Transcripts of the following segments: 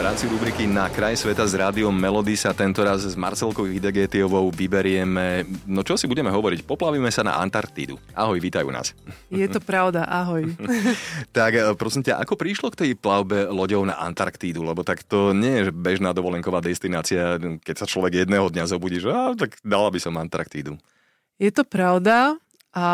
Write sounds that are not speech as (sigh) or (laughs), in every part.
V rámci rubriky Na kraj sveta s rádiom Melody sa tento raz s Marcelkou Hidegetiovou vyberieme, no čo si budeme hovoriť, poplavíme sa na Antarktídu. Ahoj, vítajú nás. Je to pravda, ahoj. (laughs) tak e, prosím ťa, ako prišlo k tej plavbe loďou na Antarktídu? Lebo tak to nie je bežná dovolenková destinácia, keď sa človek jedného dňa zobudí, že á, tak dala by som Antarktídu. Je to pravda a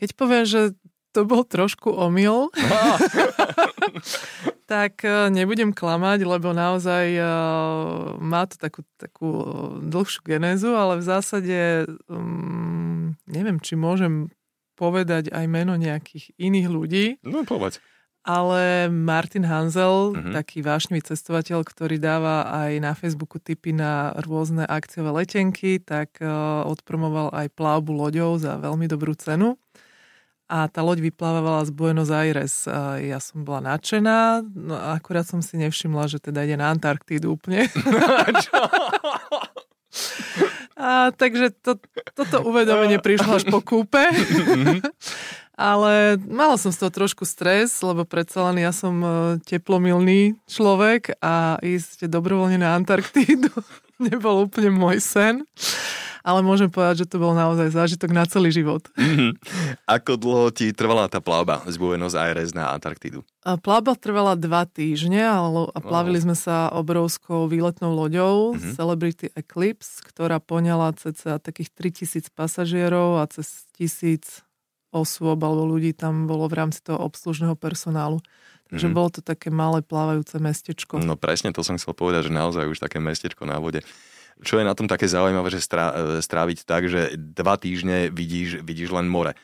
keď poviem, že to bol trošku omyl, (laughs) (laughs) tak e, nebudem klamať, lebo naozaj e, má to takú, takú dlhšiu genézu, ale v zásade um, neviem, či môžem povedať aj meno nejakých iných ľudí. No povedz. Ale Martin Hanzel, uh-huh. taký vášnivý cestovateľ, ktorý dáva aj na Facebooku tipy na rôzne akciové letenky, tak uh, odpromoval aj plavbu loďou za veľmi dobrú cenu a tá loď vyplávala z Buenos Aires. A ja som bola nadšená, no a akurát som si nevšimla, že teda ide na Antarktídu úplne. (laughs) a, takže to, toto uvedomenie prišlo až po kúpe. Ale mala som z toho trošku stres, lebo predsa len ja som e, teplomilný človek a ísť dobrovoľne na Antarktídu (laughs) nebol úplne môj sen ale môžem povedať, že to bol naozaj zážitok na celý život. Mm-hmm. Ako dlho ti trvala tá plavba z Buenos Aires na Antarktídu? A plavba trvala dva týždne a plavili sme sa obrovskou výletnou loďou mm-hmm. Celebrity Eclipse, ktorá poňala cca takých 3000 pasažierov a cez tisíc osôb alebo ľudí tam bolo v rámci toho obslužného personálu. Takže mm. bolo to také malé plávajúce mestečko. No presne, to som chcel povedať, že naozaj už také mestečko na vode čo je na tom také zaujímavé, že e, stráviť tak, že dva týždne vidíš, vidíš len more.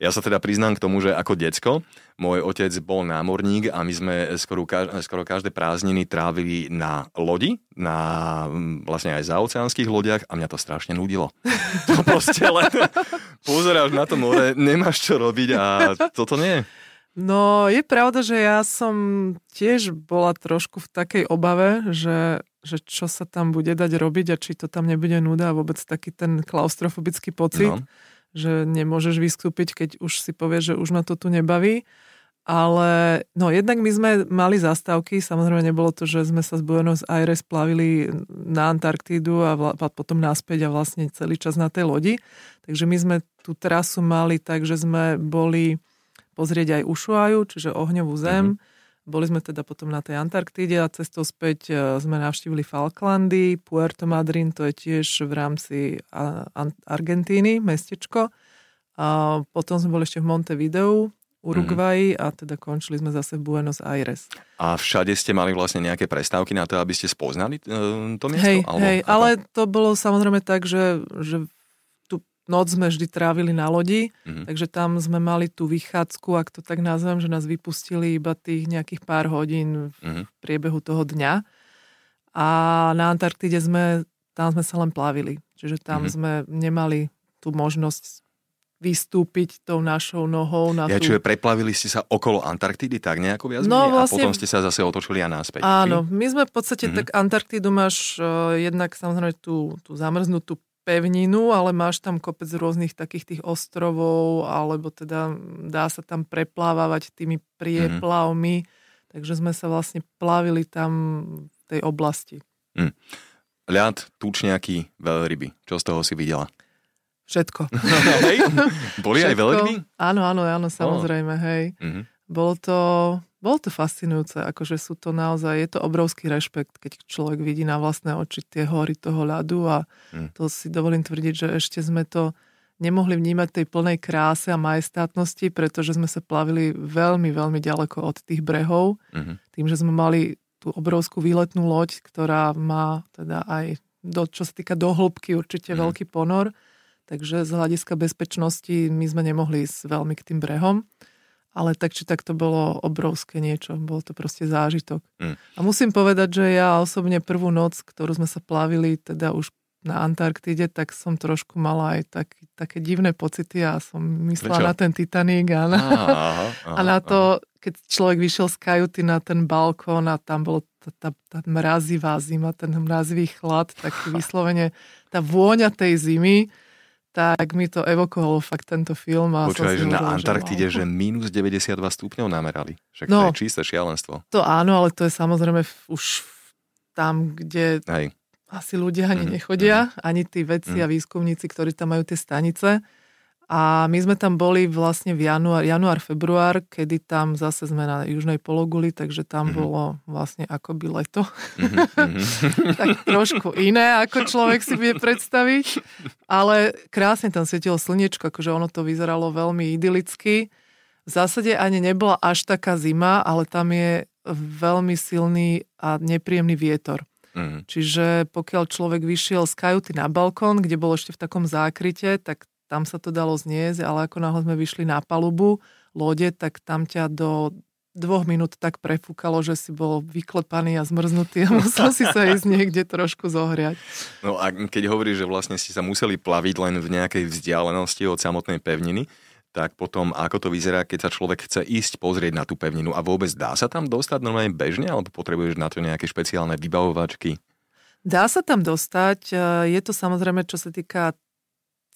Ja sa teda priznám k tomu, že ako decko, môj otec bol námorník a my sme skoro, skoro každé prázdniny trávili na lodi, na vlastne aj za oceánskych lodiach a mňa to strašne nudilo. (laughs) To proste len (laughs) pozeráš na to more, nemáš čo robiť a toto nie. No, je pravda, že ja som tiež bola trošku v takej obave, že že čo sa tam bude dať robiť a či to tam nebude nuda a vôbec taký ten klaustrofobický pocit, no. že nemôžeš vystúpiť, keď už si povieš, že už ma to tu nebaví. Ale no jednak my sme mali zastávky, samozrejme nebolo to, že sme sa z Buenos Aires plavili na Antarktídu a, vla, a potom naspäť a vlastne celý čas na tej lodi. Takže my sme tú trasu mali tak, že sme boli pozrieť aj Ušuaju, čiže ohňovú zem, mm-hmm boli sme teda potom na tej Antarktíde a cestou späť e, sme navštívili Falklandy, Puerto Madryn, to je tiež v rámci Argentíny, mestečko. A potom sme boli ešte v Montevideu, Uruguay mm. a teda končili sme zase v Buenos Aires. A všade ste mali vlastne nejaké prestávky na to, aby ste spoznali e, to miesto? Hej, alebo hej ale to bolo samozrejme tak, že, že noc sme vždy trávili na lodi, mm-hmm. takže tam sme mali tú vychádzku, ak to tak nazvem, že nás vypustili iba tých nejakých pár hodín v mm-hmm. priebehu toho dňa. A na Antarktide sme, tam sme sa len plavili. Čiže tam mm-hmm. sme nemali tú možnosť vystúpiť tou našou nohou na ja, tú... Čiže preplavili ste sa okolo Antarktidy, tak nejako viac no, vlastne... a potom ste sa zase otočili a náspäť. Áno, my sme v podstate mm-hmm. tak Antarktidu máš uh, jednak samozrejme tú, tú zamrznutú pevninu, ale máš tam kopec rôznych takých tých ostrovov, alebo teda dá sa tam preplávať tými prieplavmi, mm-hmm. takže sme sa vlastne plavili tam v tej oblasti. Mm. Ľad, tučniaky, veľryby. Čo z toho si videla? Všetko. (laughs) hej? Boli Všetko. aj veľryby? Áno, áno, áno, samozrejme, oh. hej. Mm-hmm. Bolo to bolo to fascinujúce, akože sú to naozaj, je to obrovský rešpekt, keď človek vidí na vlastné oči tie hory toho ľadu a mm. to si dovolím tvrdiť, že ešte sme to nemohli vnímať tej plnej kráse a majestátnosti, pretože sme sa plavili veľmi, veľmi ďaleko od tých brehov. Mm-hmm. Tým, že sme mali tú obrovskú výletnú loď, ktorá má teda aj, do, čo sa týka do hĺbky, určite mm-hmm. veľký ponor. Takže z hľadiska bezpečnosti my sme nemohli ísť veľmi k tým brehom ale tak či tak to bolo obrovské niečo, bol to proste zážitok. Mm. A musím povedať, že ja osobne prvú noc, ktorú sme sa plavili teda už na Antarktide, tak som trošku mala aj tak, také divné pocity a som myslela Prečo? na ten Titanic a na, aha, aha, (laughs) a na to, keď človek vyšiel z kajuty na ten balkón a tam bolo tá, tá, tá mrazivá zima, ten mrazivý chlad, tak (laughs) vyslovene tá vôňa tej zimy, tak mi to evokovalo fakt tento film. A Počúvaj, že na Antarktide, že, že minus 92 stupňov namerali. Však no, to je čisté šialenstvo. To áno, ale to je samozrejme už tam, kde Hej. asi ľudia ani mm nechodia, mm ani tí vedci mm a výskumníci, ktorí tam majú tie stanice. A my sme tam boli vlastne v január, január, február, kedy tam zase sme na južnej pologuli, takže tam mm-hmm. bolo vlastne akoby leto. Mm-hmm. (laughs) tak trošku iné, ako človek si vie predstaviť. Ale krásne tam svietilo slniečko, akože ono to vyzeralo veľmi idylicky. V zásade ani nebola až taká zima, ale tam je veľmi silný a nepríjemný vietor. Mm. Čiže pokiaľ človek vyšiel z kajuty na balkón, kde bol ešte v takom zákryte, tak tam sa to dalo zniesť, ale ako náhle sme vyšli na palubu lode, tak tam ťa do dvoch minút tak prefúkalo, že si bol vyklepaný a zmrznutý a musel si sa ísť niekde trošku zohriať. No a keď hovoríš, že vlastne ste sa museli plaviť len v nejakej vzdialenosti od samotnej pevniny, tak potom ako to vyzerá, keď sa človek chce ísť pozrieť na tú pevninu a vôbec dá sa tam dostať normálne bežne alebo potrebuješ na to nejaké špeciálne vybavovačky? Dá sa tam dostať. Je to samozrejme, čo sa týka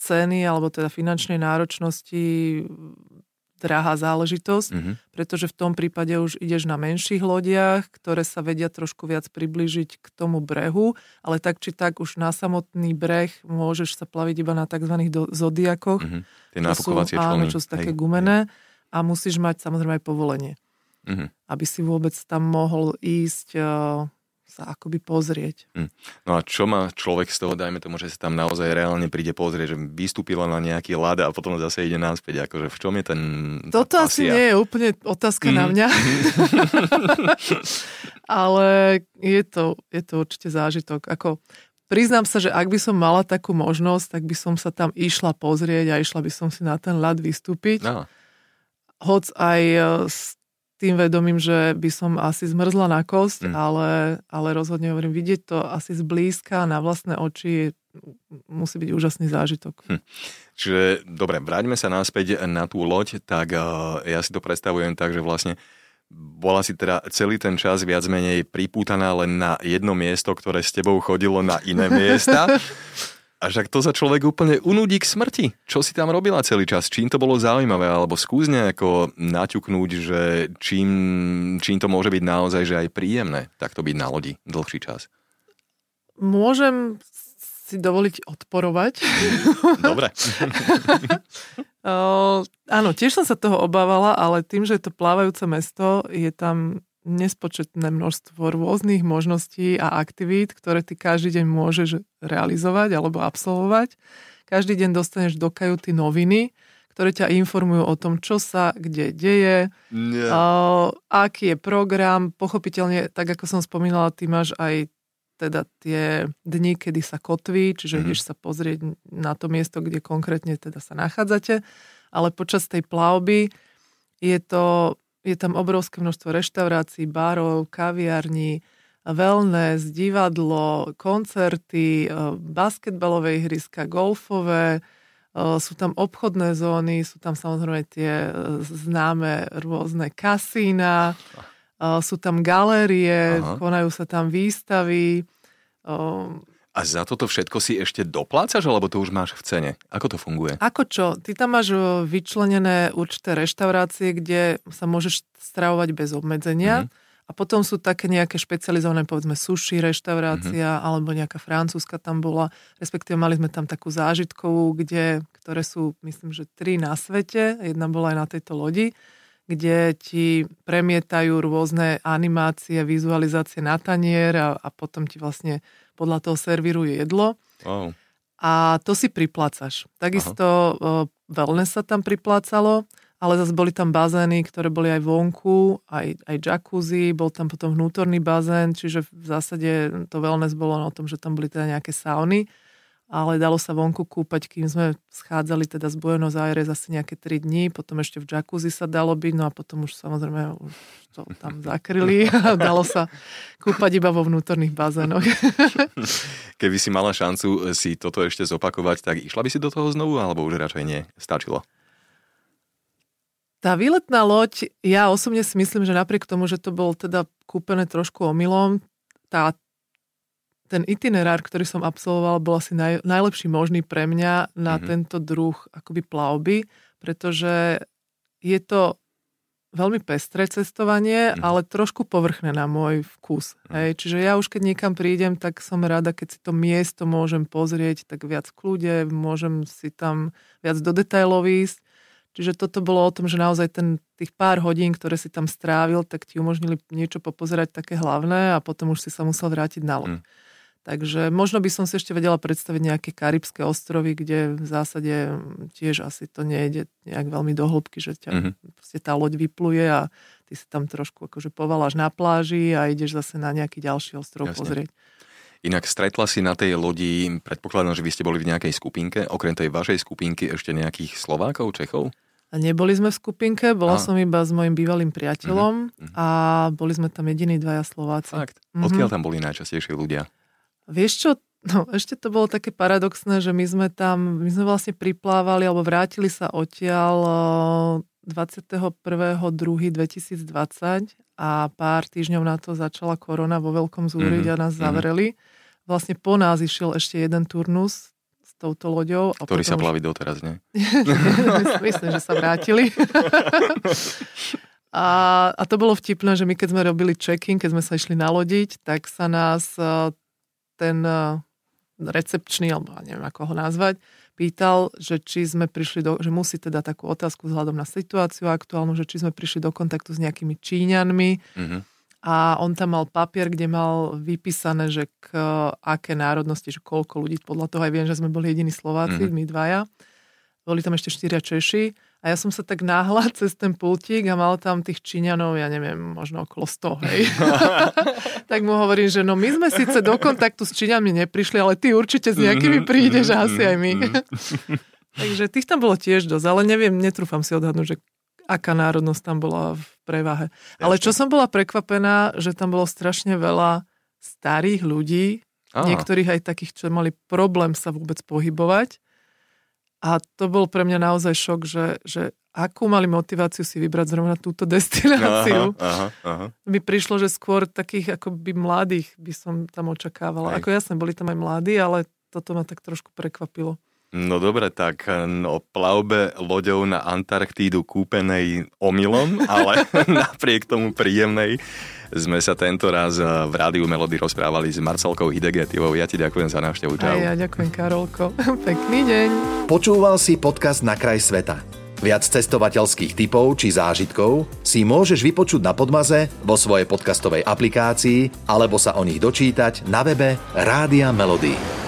ceny alebo teda finančnej náročnosti drahá záležitosť, mm-hmm. pretože v tom prípade už ideš na menších lodiach, ktoré sa vedia trošku viac priblížiť k tomu brehu, ale tak či tak už na samotný breh môžeš sa plaviť iba na tzv. zodiakoch. Mm-hmm. Tie člny. Áno, čo sú také Hej. gumené a musíš mať samozrejme aj povolenie. Mm-hmm. Aby si vôbec tam mohol ísť sa akoby pozrieť. Hm. No a čo má človek z toho, dajme tomu, že sa tam naozaj reálne príde pozrieť, že vystúpila na nejaký lad a potom zase ide náspäť, akože v čom je ten... Toto asi nie je úplne otázka mm. na mňa. (laughs) (laughs) Ale je to, je to určite zážitok. Ako, priznám sa, že ak by som mala takú možnosť, tak by som sa tam išla pozrieť a išla by som si na ten ľad vystúpiť. No. Hoc aj z tým vedomím, že by som asi zmrzla na kosť, mm. ale, ale rozhodne hovorím, vidieť to asi zblízka na vlastné oči musí byť úžasný zážitok. Hm. Čiže, dobre, vráťme sa naspäť na tú loď, tak uh, ja si to predstavujem tak, že vlastne bola si teda celý ten čas viac menej pripútaná len na jedno miesto, ktoré s tebou chodilo na iné miesta. (laughs) A však to sa človek úplne unudí k smrti. Čo si tam robila celý čas? Čím to bolo zaujímavé? Alebo skús nejako naťuknúť, že čím, čím to môže byť naozaj že aj príjemné takto byť na lodi dlhší čas? Môžem si dovoliť odporovať. (laughs) Dobre. (laughs) o, áno, tiež som sa toho obávala, ale tým, že je to plávajúce mesto, je tam nespočetné množstvo rôznych možností a aktivít, ktoré ty každý deň môžeš realizovať alebo absolvovať. Každý deň dostaneš do kajuty noviny, ktoré ťa informujú o tom, čo sa kde deje, yeah. uh, aký je program. Pochopiteľne, tak ako som spomínala, ty máš aj teda tie dni, kedy sa kotví, čiže mm-hmm. ideš sa pozrieť na to miesto, kde konkrétne teda sa nachádzate, ale počas tej plavby je to je tam obrovské množstvo reštaurácií, barov, kaviarní, wellness, divadlo, koncerty, e, basketbalové ihriska, golfové, e, sú tam obchodné zóny, sú tam samozrejme tie e, známe rôzne kasína, sú tam galérie, Aha. konajú sa tam výstavy. A za toto všetko si ešte doplácaš, alebo to už máš v cene? Ako to funguje? Ako čo? Ty tam máš vyčlenené určité reštaurácie, kde sa môžeš stravovať bez obmedzenia. Mm-hmm. A potom sú také nejaké špecializované, povedzme, sushi reštaurácia, mm-hmm. alebo nejaká francúzska tam bola. Respektíve mali sme tam takú zážitkovú, kde, ktoré sú, myslím, že tri na svete. Jedna bola aj na tejto lodi kde ti premietajú rôzne animácie, vizualizácie na tanier a, a potom ti vlastne podľa toho servírujú jedlo. Wow. A to si priplácaš. Takisto uh, wellness sa tam priplácalo, ale zase boli tam bazény, ktoré boli aj vonku, aj, aj jacuzzi, bol tam potom vnútorný bazén, čiže v zásade to wellness bolo o tom, že tam boli teda nejaké sauny ale dalo sa vonku kúpať, kým sme schádzali teda z Buenos Aires asi nejaké 3 dní, potom ešte v jacuzzi sa dalo byť, no a potom už samozrejme už to tam zakryli a (laughs) dalo sa kúpať iba vo vnútorných bazénoch. (laughs) Keby si mala šancu si toto ešte zopakovať, tak išla by si do toho znovu, alebo už radšej nie? Stačilo? Tá výletná loď, ja osobne si myslím, že napriek tomu, že to bol teda kúpené trošku omylom, tá, ten itinerár, ktorý som absolvoval, bol asi naj, najlepší možný pre mňa na mm-hmm. tento druh akoby plavby, pretože je to veľmi pestré cestovanie, mm. ale trošku povrchné na môj vkus. Mm. Hej. Čiže ja už keď niekam prídem, tak som rada, keď si to miesto môžem pozrieť tak viac v kľude, môžem si tam viac do detailov ísť. Čiže toto bolo o tom, že naozaj ten, tých pár hodín, ktoré si tam strávil, tak ti umožnili niečo popozerať také hlavné a potom už si sa musel vrátiť na loď. Mm. Takže možno by som si ešte vedela predstaviť nejaké karibské ostrovy, kde v zásade tiež asi to nejde nejak veľmi do hĺbky, že ťa mm-hmm. tá loď vypluje a ty si tam trošku akože povaláš na pláži a ideš zase na nejaký ďalší ostrov Jasne. pozrieť. Inak stretla si na tej lodi, predpokladám, že vy ste boli v nejakej skupinke, okrem tej vašej skupinky ešte nejakých Slovákov, Čechov? A neboli sme v skupinke, bola a. som iba s mojim bývalým priateľom mm-hmm. a boli sme tam jediní dvaja Slováci. Fakt? Mm-hmm. Odkiaľ tam boli najčastejšie ľudia? Vieš čo, no ešte to bolo také paradoxné, že my sme tam, my sme vlastne priplávali alebo vrátili sa odtiaľ 21.2.2020 a pár týždňov na to začala korona vo veľkom zúriť mm-hmm. a nás mhm. zavreli. Vlastne po nás išiel ešte jeden turnus s touto loďou. A Ktorý sa plaví doteraz, nie? (laughs) Myslím, že sa vrátili. (laughs) a, a to bolo vtipné, že my keď sme robili check-in, keď sme sa išli nalodiť, tak sa nás ten recepčný, alebo neviem ako ho nazvať, pýtal, že či sme prišli do, že musí teda takú otázku vzhľadom na situáciu aktuálnu, že či sme prišli do kontaktu s nejakými Číňanmi mm-hmm. a on tam mal papier, kde mal vypísané, že k aké národnosti, že koľko ľudí, podľa toho aj viem, že sme boli jediní Slováci, mm-hmm. my dvaja. Boli tam ešte štyria Češi a ja som sa tak náhla (laughs) cez ten pultík a mal tam tých Číňanov, ja neviem, možno okolo 100, hej. (laughs) tak mu hovorím, že no my sme síce do kontaktu s Číňanmi neprišli, ale ty určite s nejakými mhm, prídeš a asi aj my. Mhm. (laughs) Takže tých tam bolo tiež dosť, ale neviem, netrúfam si odhadnúť, že aká národnosť tam bola v prevahe. Ale čo som bola prekvapená, že tam bolo strašne veľa starých ľudí, Aha. niektorých aj takých, čo mali problém sa vôbec pohybovať. A to bol pre mňa naozaj šok, že, že akú mali motiváciu si vybrať zrovna túto (laughs) destináciu. Aha, aha, aha. Mi prišlo, že skôr takých akoby mladých by som tam očakávala. Aj. Ako jasne, boli tam aj mladí, ale toto ma tak trošku prekvapilo. No dobre, tak no, plavbe loďou na Antarktídu kúpenej omylom, (laughs) ale (laughs) napriek tomu príjemnej sme sa tento raz eh, v Rádiu Melody rozprávali s Marcelkou Hidegetivou. Ja ti ďakujem za návštevu. Čau. A ja ďakujem, Karolko. (laughs) Pekný deň. Počúval si podcast Na kraj sveta. Viac cestovateľských typov či zážitkov si môžeš vypočuť na Podmaze, vo svojej podcastovej aplikácii alebo sa o nich dočítať na webe Rádia Melody.